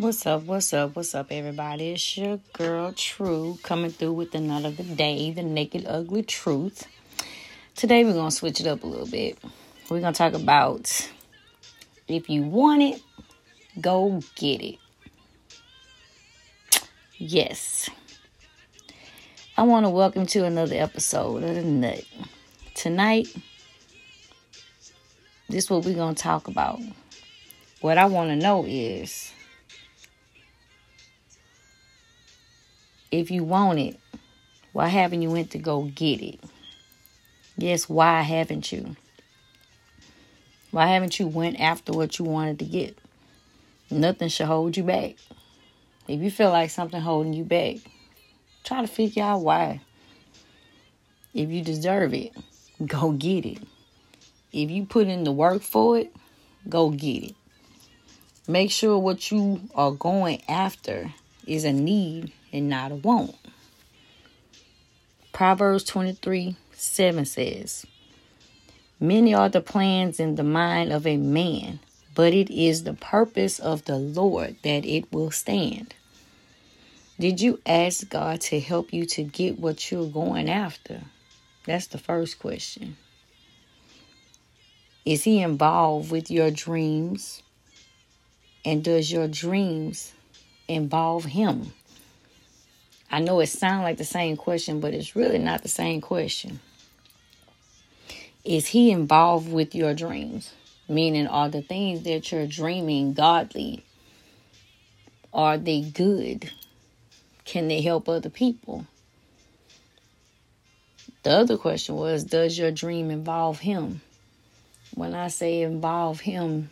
What's up? What's up? What's up, everybody? It's your girl True coming through with another day, the naked, ugly truth. Today, we're going to switch it up a little bit. We're going to talk about if you want it, go get it. Yes. I want to welcome to another episode of The Nut. Tonight, this is what we're going to talk about. What I want to know is if you want it, why haven't you went to go get it? Yes, why haven't you? Why haven't you went after what you wanted to get? Nothing should hold you back. If you feel like something holding you back, try to figure out why. If you deserve it, go get it. If you put in the work for it, go get it. Make sure what you are going after is a need and not a want. Proverbs 23 7 says, Many are the plans in the mind of a man, but it is the purpose of the Lord that it will stand. Did you ask God to help you to get what you're going after? That's the first question. Is He involved with your dreams? And does your dreams involve Him? I know it sounds like the same question, but it's really not the same question. Is he involved with your dreams? Meaning, are the things that you're dreaming godly? Are they good? Can they help other people? The other question was Does your dream involve him? When I say involve him,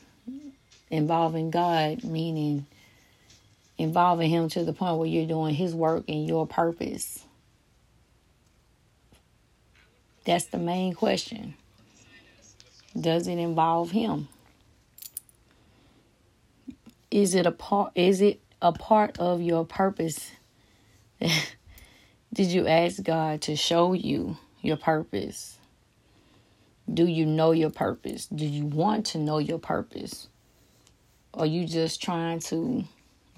involving God, meaning involving him to the point where you're doing his work and your purpose? That's the main question. Does it involve him? Is it a part is it a part of your purpose? Did you ask God to show you your purpose? Do you know your purpose? Do you want to know your purpose? Are you just trying to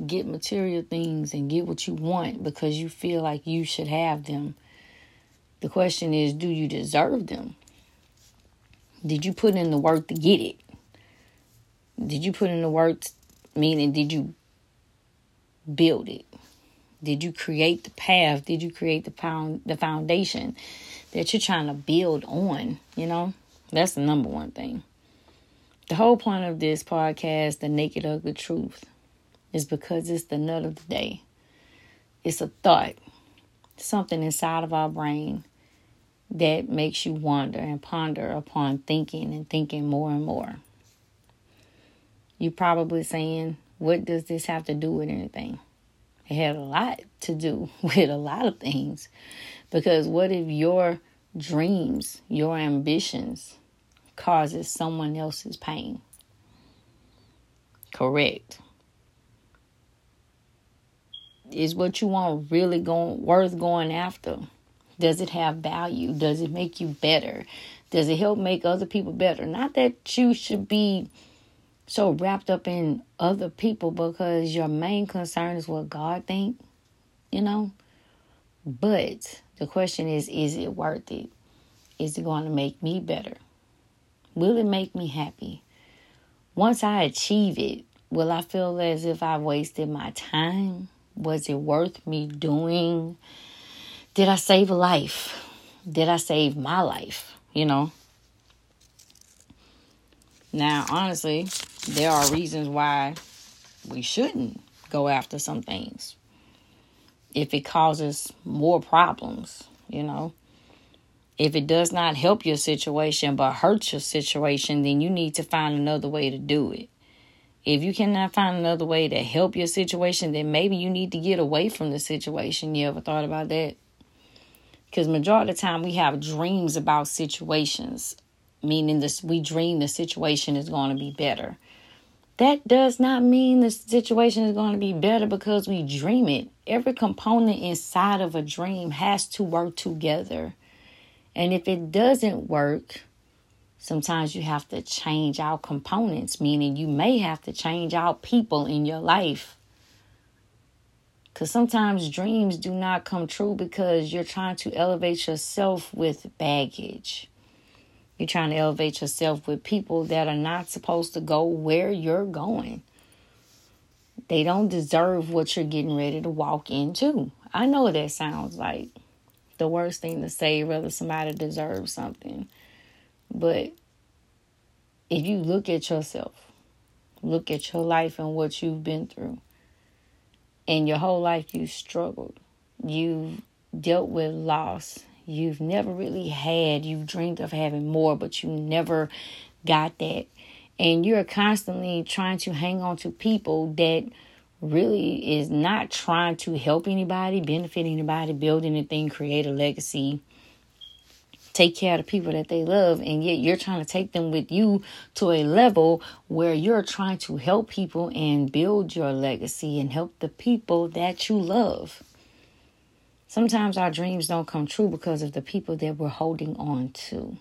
get material things and get what you want because you feel like you should have them. The question is, do you deserve them? Did you put in the work to get it? Did you put in the work, meaning, did you build it? Did you create the path? Did you create the pound, the foundation that you're trying to build on? You know, that's the number one thing. The whole point of this podcast, The Naked Ugly Truth, is because it's the nut of the day. It's a thought, something inside of our brain that makes you wonder and ponder upon thinking and thinking more and more. You're probably saying, What does this have to do with anything? It had a lot to do with a lot of things. Because what if your dreams, your ambitions, causes someone else's pain? Correct is what you want really going worth going after? Does it have value? Does it make you better? Does it help make other people better? Not that you should be so wrapped up in other people because your main concern is what God think, you know? But the question is is it worth it? Is it going to make me better? Will it make me happy? Once I achieve it, will I feel as if I wasted my time? Was it worth me doing? Did I save a life? Did I save my life? You know? Now, honestly, there are reasons why we shouldn't go after some things. If it causes more problems, you know. If it does not help your situation but hurts your situation, then you need to find another way to do it. If you cannot find another way to help your situation, then maybe you need to get away from the situation. You ever thought about that? Because majority of the time we have dreams about situations, meaning this we dream the situation is going to be better. That does not mean the situation is going to be better because we dream it. Every component inside of a dream has to work together. And if it doesn't work, Sometimes you have to change out components, meaning you may have to change out people in your life Because sometimes dreams do not come true because you're trying to elevate yourself with baggage. You're trying to elevate yourself with people that are not supposed to go where you're going. They don't deserve what you're getting ready to walk into. I know that sounds like the worst thing to say, whether somebody deserves something. But if you look at yourself, look at your life and what you've been through, and your whole life you've struggled, you've dealt with loss, you've never really had, you've dreamed of having more, but you never got that. And you're constantly trying to hang on to people that really is not trying to help anybody, benefit anybody, build anything, create a legacy, take care of the people that they love, and yet you're trying to take them with you to a level where you're trying to help people and build your legacy and help the people that you love. Sometimes our dreams don't come true because of the people that we're holding on to.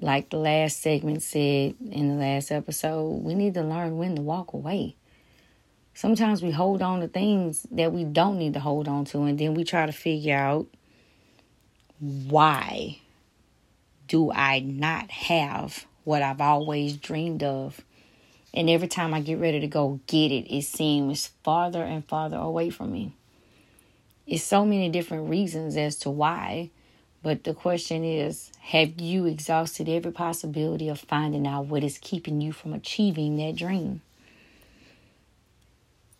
Like the last segment said in the last episode, we need to learn when to walk away. Sometimes we hold on to things that we don't need to hold on to, and then we try to figure out why do I not have what I've always dreamed of? And every time I get ready to go get it, it seems farther and farther away from me. It's so many different reasons as to why. But the question is have you exhausted every possibility of finding out what is keeping you from achieving that dream?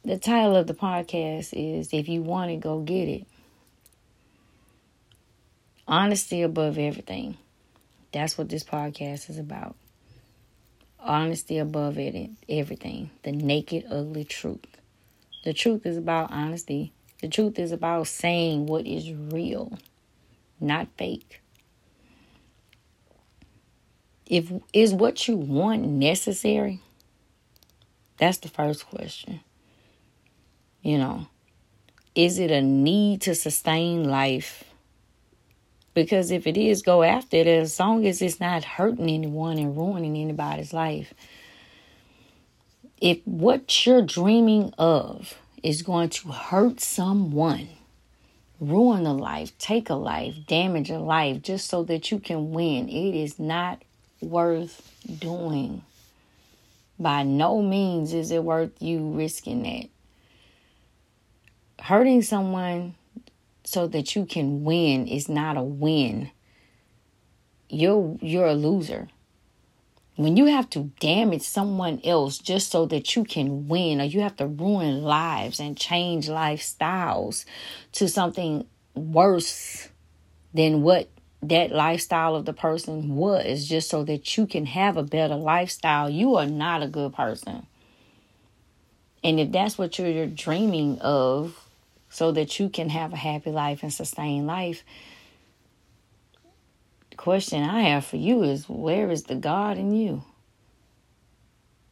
The title of the podcast is If You Want It, Go Get It. Honesty above everything. That's what this podcast is about. Honesty above it, everything. The naked, ugly truth. The truth is about honesty. The truth is about saying what is real, not fake. If is what you want necessary? That's the first question. You know, is it a need to sustain life? Because if it is, go after it as long as it's not hurting anyone and ruining anybody's life. If what you're dreaming of is going to hurt someone, ruin a life, take a life, damage a life just so that you can win, it is not worth doing. By no means is it worth you risking that hurting someone so that you can win is not a win. You're you're a loser. When you have to damage someone else just so that you can win, or you have to ruin lives and change lifestyles to something worse than what that lifestyle of the person was, just so that you can have a better lifestyle, you are not a good person. And if that's what you're dreaming of, so that you can have a happy life and sustain life. The question I have for you is where is the God in you?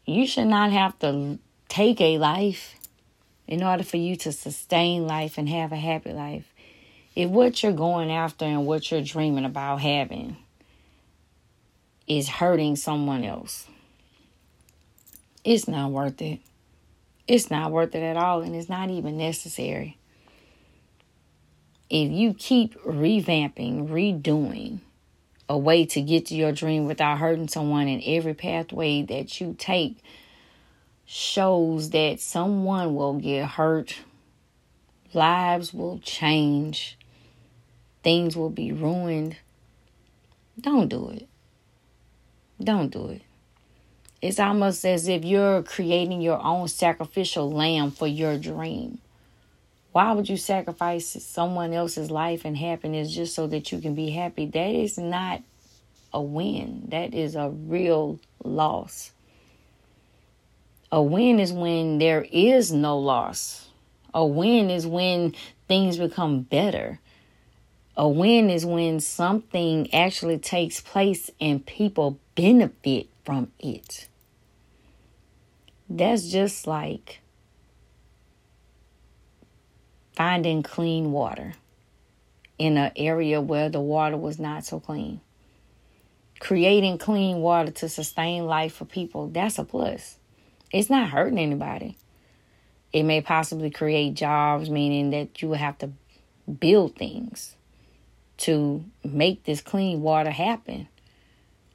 You should not have to take a life in order for you to sustain life and have a happy life. If what you're going after and what you're dreaming about having is hurting someone else, it's not worth it. It's not worth it at all, and it's not even necessary if you keep revamping, redoing a way to get to your dream without hurting someone, and every pathway that you take shows that someone will get hurt, lives will change, things will be ruined, don't do it. Don't do it. It's almost as if you're creating your own sacrificial lamb for your dream. Why would you sacrifice someone else's life and happiness just so that you can be happy? That is not a win. That is a real loss. A win is when there is no loss. A win is when things become better. A win is when something actually takes place and people benefit from it. That's just like finding clean water in an area where the water was not so clean. Creating clean water to sustain life for people, that's a plus. It's not hurting anybody. It may possibly create jobs, meaning that you will have to build things to make this clean water happen,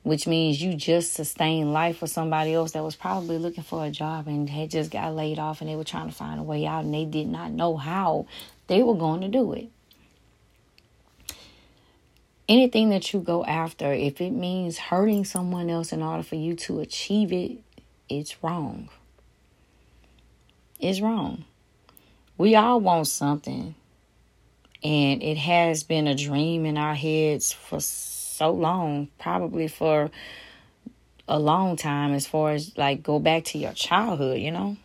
which means you just sustain life for somebody else that was probably looking for a job and had just got laid off and they were trying to find a way out and they did not know how they were going to do it. Anything that you go after, if it means hurting someone else in order for you to achieve it, it's wrong. It's wrong. We all want something and it has been a dream in our heads for so long, probably for a long time, as far as like go back to your childhood, you know?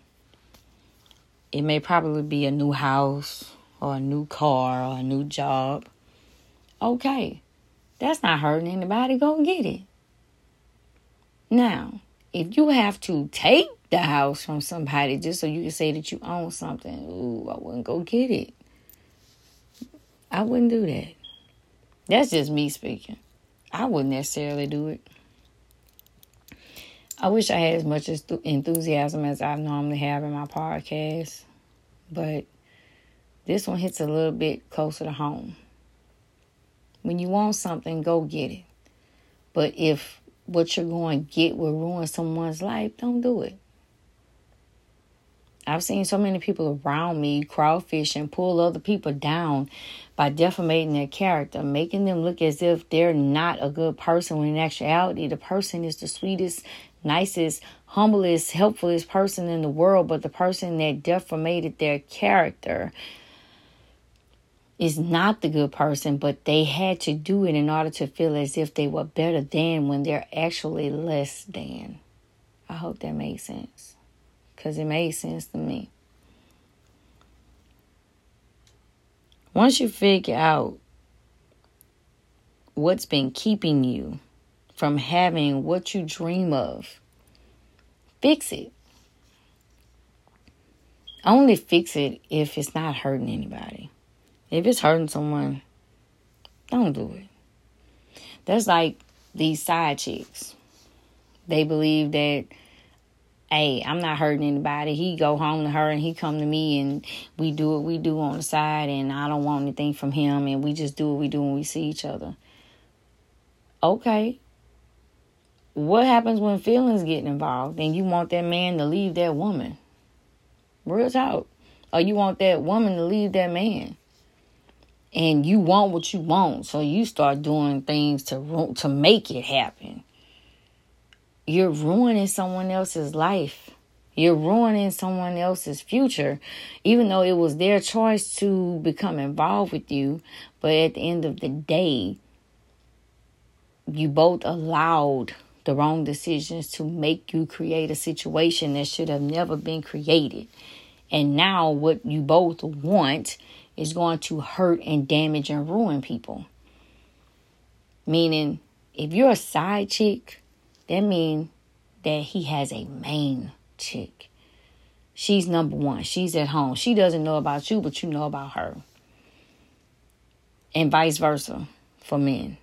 It may probably be a new house or a new car or a new job. Okay, that's not hurting anybody. Go get it. Now, if you have to take the house from somebody just so you can say that you own something, ooh, I wouldn't go get it. I wouldn't do that. That's just me speaking. I wouldn't necessarily do it. I wish I had as much enthusiasm as I normally have in my podcast, but this one hits a little bit closer to home. When you want something, go get it. But if what you're going to get will ruin someone's life, don't do it. I've seen so many people around me crawfish and pull other people down by defamating their character, making them look as if they're not a good person when in actuality the person is the sweetest, nicest, humblest, helpfulest person in the world, but the person that defamated their character is not the good person, but they had to do it in order to feel as if they were better than when they're actually less than. I hope that makes sense because it made sense to me. Once you figure out what's been keeping you from having what you dream of, fix it. Only fix it if it's not hurting anybody. If it's hurting someone, don't do it. That's like these side chicks. They believe that hey, I'm not hurting anybody. He go home to her and he come to me and we do what we do on the side and I don't want anything from him and we just do what we do when we see each other. Okay. What happens when feelings get involved and you want that man to leave that woman? Real talk. Or you want that woman to leave that man. And you want what you want, so you start doing things to to make it happen you're ruining someone else's life. You're ruining someone else's future, even though it was their choice to become involved with you. But at the end of the day, you both allowed the wrong decisions to make you create a situation that should have never been created. And now, what you both want is going to hurt and damage and ruin people. Meaning, if you're a side chick, that means that he has a main chick. She's number one. She's at home. She doesn't know about you, but you know about her. And vice versa for men.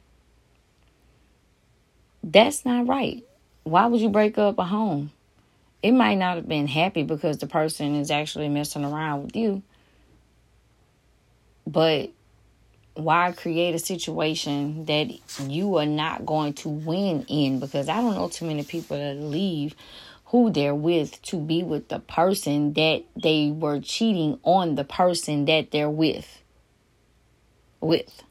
That's not right. Why would you break up a home? It might not have been happy because the person is actually messing around with you. But why create a situation that you are not going to win in? Because I don't know too many people that leave who they're with to be with the person that they were cheating on the person that they're with. With.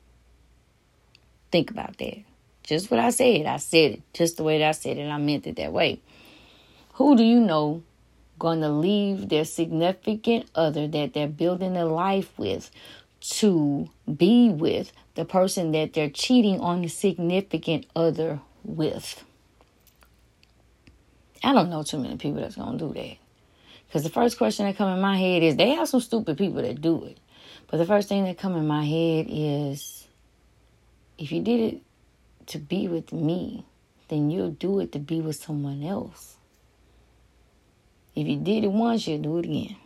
Think about that. Just what I said. I said it just the way that I said it. I meant it that way. Who do you know going to leave their significant other that they're building a life with to be with the person that they're cheating on the significant other with. I don't know too many people that's to do that. Because the first question that come in my head is, they have some stupid people that do it. But the first thing that come in my head is, if you did it to be with me, then you'll do it to be with someone else. If you did it once, you'll do it again.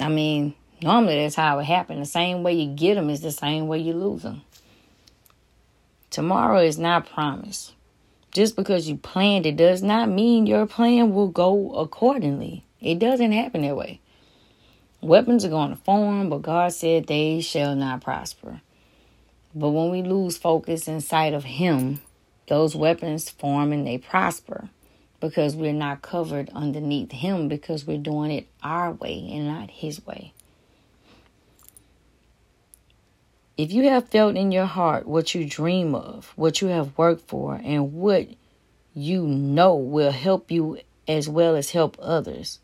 I mean, Normally, that's how it happens. The same way you get them is the same way you lose them. Tomorrow is not promised. Just because you planned it does not mean your plan will go accordingly. It doesn't happen that way. Weapons are going to form, but God said they shall not prosper. But when we lose focus in sight of Him, those weapons form and they prosper because we're not covered underneath Him because we're doing it our way and not His way. If you have felt in your heart what you dream of, what you have worked for, and what you know will help you as well as help others,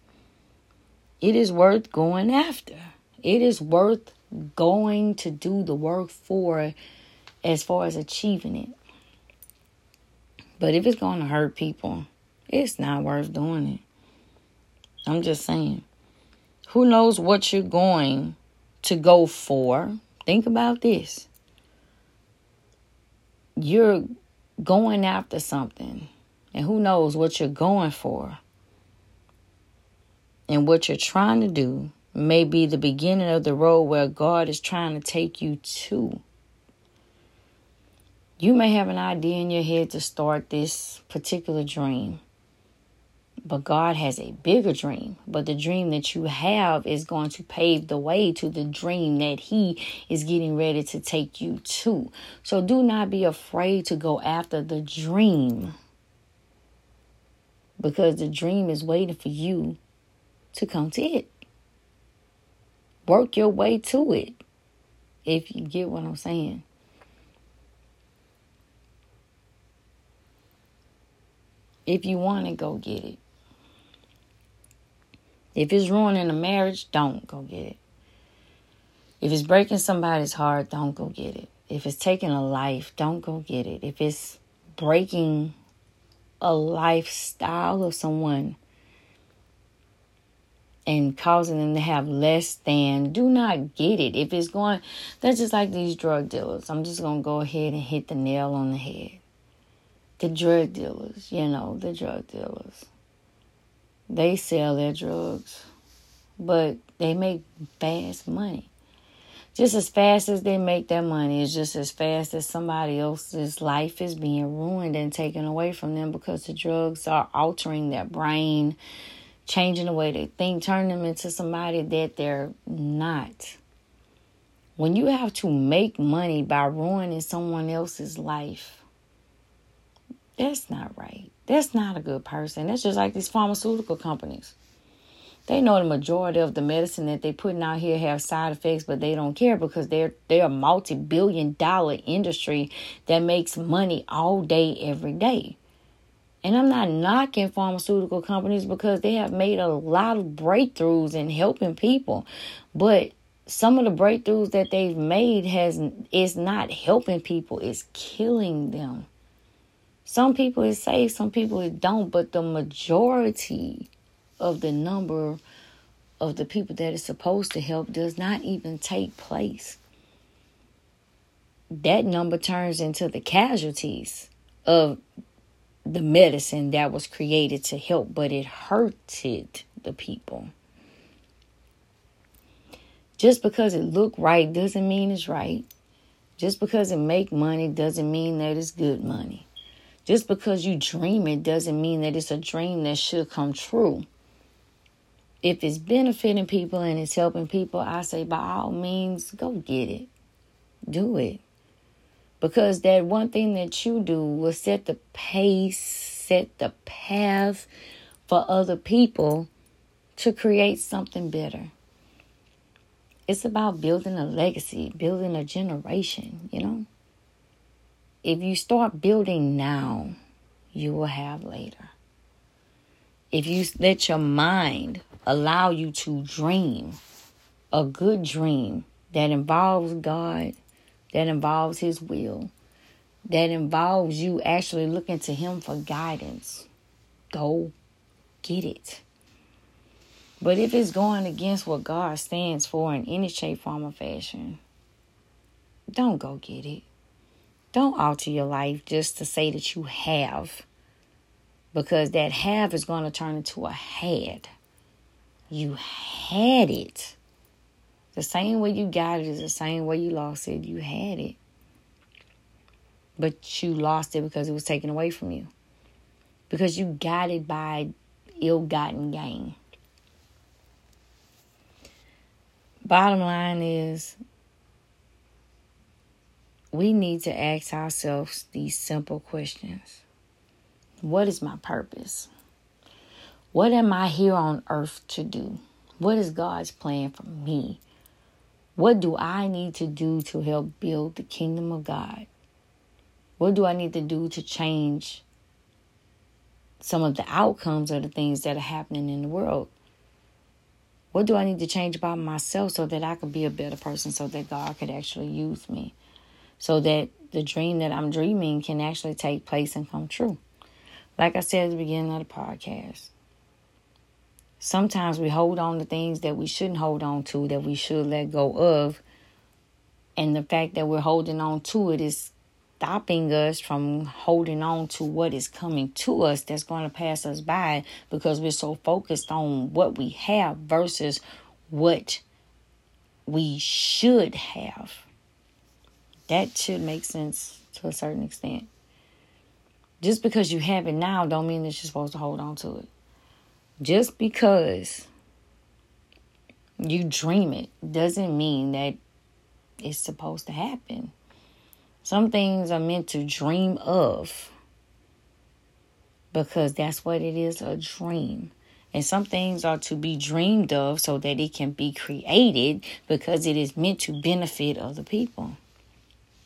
it is worth going after. It is worth going to do the work for as far as achieving it. But if it's going to hurt people, it's not worth doing it. I'm just saying. Who knows what you're going to go for Think about this. You're going after something, and who knows what you're going for. And what you're trying to do may be the beginning of the road where God is trying to take you to. You may have an idea in your head to start this particular dream. But God has a bigger dream. But the dream that you have is going to pave the way to the dream that He is getting ready to take you to. So do not be afraid to go after the dream. Because the dream is waiting for you to come to it. Work your way to it. If you get what I'm saying. If you want to go get it. If it's ruining a marriage, don't go get it. If it's breaking somebody's heart, don't go get it. If it's taking a life, don't go get it. If it's breaking a lifestyle of someone and causing them to have less than, do not get it. If it's going, that's just like these drug dealers. I'm just going to go ahead and hit the nail on the head. The drug dealers, you know, the drug dealers they sell their drugs, but they make fast money. Just as fast as they make their money is just as fast as somebody else's life is being ruined and taken away from them because the drugs are altering their brain, changing the way they think, turning them into somebody that they're not. When you have to make money by ruining someone else's life, that's not right. That's not a good person. That's just like these pharmaceutical companies. They know the majority of the medicine that they're putting out here have side effects, but they don't care because they're they're a multi-billion dollar industry that makes money all day, every day. And I'm not knocking pharmaceutical companies because they have made a lot of breakthroughs in helping people. But some of the breakthroughs that they've made has is not helping people, it's killing them. Some people it save, some people it don't, but the majority of the number of the people that is supposed to help does not even take place. That number turns into the casualties of the medicine that was created to help, but it hurted the people. Just because it look right doesn't mean it's right. Just because it make money doesn't mean that it's good money. Just because you dream it doesn't mean that it's a dream that should come true. If it's benefiting people and it's helping people, I say by all means, go get it. Do it. Because that one thing that you do will set the pace, set the path for other people to create something better. It's about building a legacy, building a generation, you know? If you start building now, you will have later. If you let your mind allow you to dream a good dream that involves God, that involves His will, that involves you actually looking to Him for guidance, go get it. But if it's going against what God stands for in any shape, form, or fashion, don't go get it. Don't alter your life just to say that you have, because that have is going to turn into a had. You had it. The same way you got it is the same way you lost it. You had it. But you lost it because it was taken away from you. Because you got it by ill gotten gain. Bottom line is we need to ask ourselves these simple questions What is my purpose? What am I here on earth to do? What is God's plan for me? What do I need to do to help build the kingdom of God? What do I need to do to change some of the outcomes of the things that are happening in the world? What do I need to change about myself so that I could be a better person, so that God could actually use me, so that the dream that I'm dreaming can actually take place and come true? Like I said at the beginning of the podcast, sometimes we hold on to things that we shouldn't hold on to, that we should let go of. And the fact that we're holding on to it is stopping us from holding on to what is coming to us that's going to pass us by because we're so focused on what we have versus what we should have. That should make sense to a certain extent. Just because you have it now don't mean that you're supposed to hold on to it. Just because you dream it doesn't mean that it's supposed to happen. Some things are meant to dream of because that's what it is a dream. And some things are to be dreamed of so that it can be created because it is meant to benefit other people,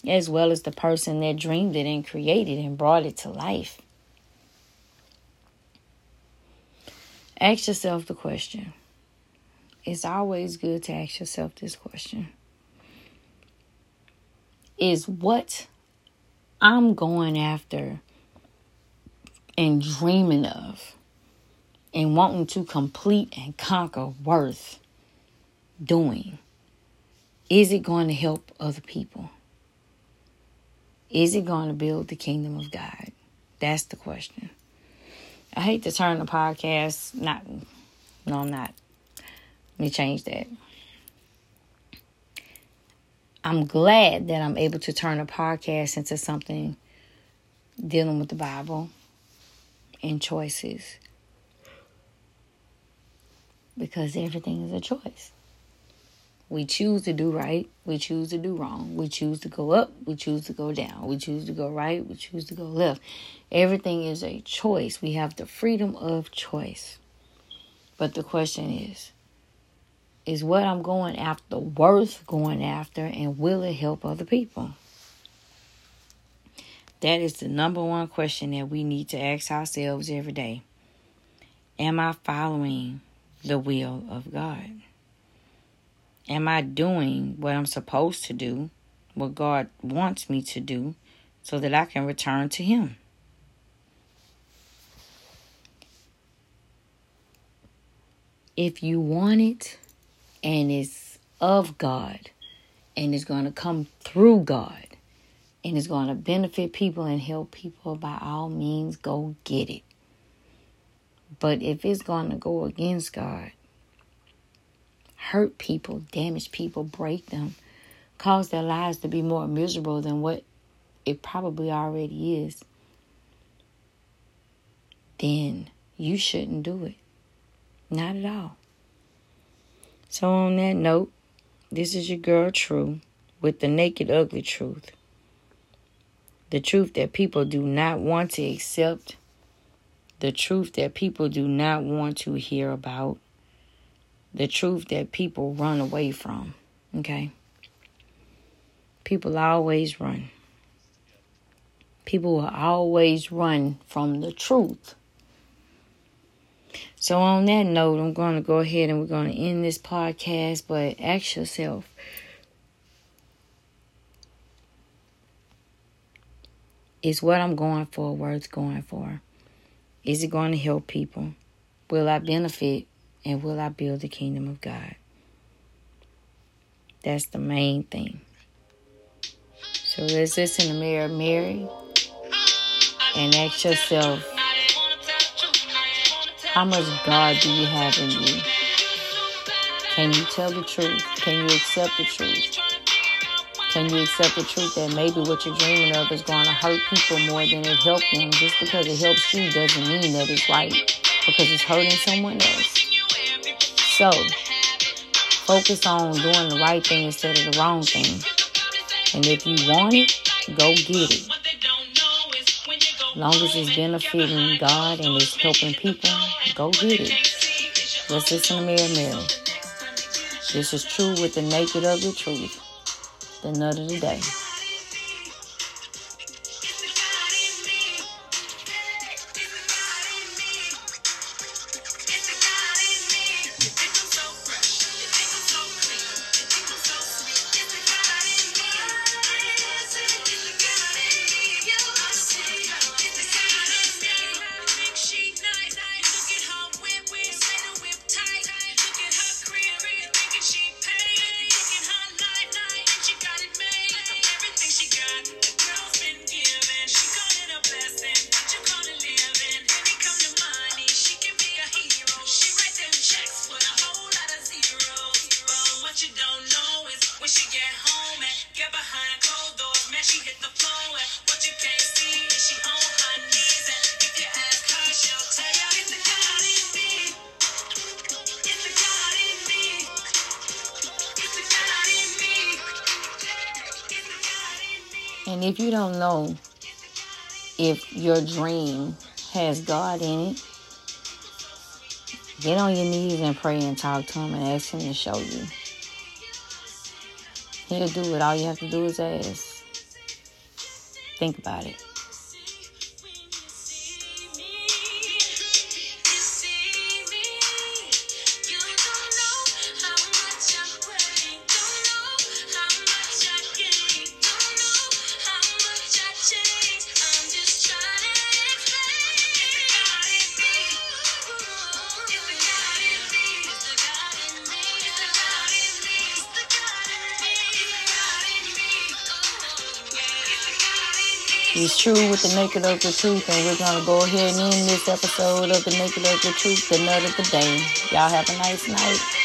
as well as the person that dreamed it and created and brought it to life. Ask yourself the question. It's always good to ask yourself this question is what I'm going after and dreaming of and wanting to complete and conquer worth doing? Is it going to help other people? Is it going to build the kingdom of God? That's the question. I hate to turn the podcast. Not, no, I'm not. Let me change that. I'm glad that I'm able to turn a podcast into something dealing with the Bible and choices. Because everything is a choice. We choose to do right, we choose to do wrong. We choose to go up, we choose to go down. We choose to go right, we choose to go left. Everything is a choice. We have the freedom of choice. But the question is, is what I'm going after worth going after and will it help other people? That is the number one question that we need to ask ourselves every day. Am I following the will of God? Am I doing what I'm supposed to do, what God wants me to do, so that I can return to Him? If you want it, and it's of God and it's going to come through God and it's going to benefit people and help people, by all means, go get it. But if it's going to go against God, hurt people, damage people, break them, cause their lives to be more miserable than what it probably already is, then you shouldn't do it. Not at all. So, on that note, this is your girl True with the naked, ugly truth. The truth that people do not want to accept, the truth that people do not want to hear about, the truth that people run away from. Okay? People always run. People will always run from the truth. So, on that note, I'm going to go ahead and we're going to end this podcast. But ask yourself is what I'm going for worth going for? Is it going to help people? Will I benefit and will I build the kingdom of God? That's the main thing. So let's listen to Mary Mary and ask yourself how much God do you have in you? Can you tell the truth? Can you accept the truth? Can you accept the truth that maybe what you're dreaming of is going to hurt people more than it helps them? Just because it helps you doesn't mean that it's right because it's hurting someone else. So, focus on doing the right thing instead of the wrong thing. And if you want it, go get it. Long as it's benefiting God and it's helping people, go get it. Let's listen to Mary Mary. This is true with the naked the truth. The nut of the day. If you don't know if your dream has God in it, get on your knees and pray and talk to Him and ask Him to show you. He'll do it. All you have to do is ask. Think about it. He's true with the naked of the truth, and we're gonna go ahead and end this episode of the naked of the truth, the nut of the day. Y'all have a nice night.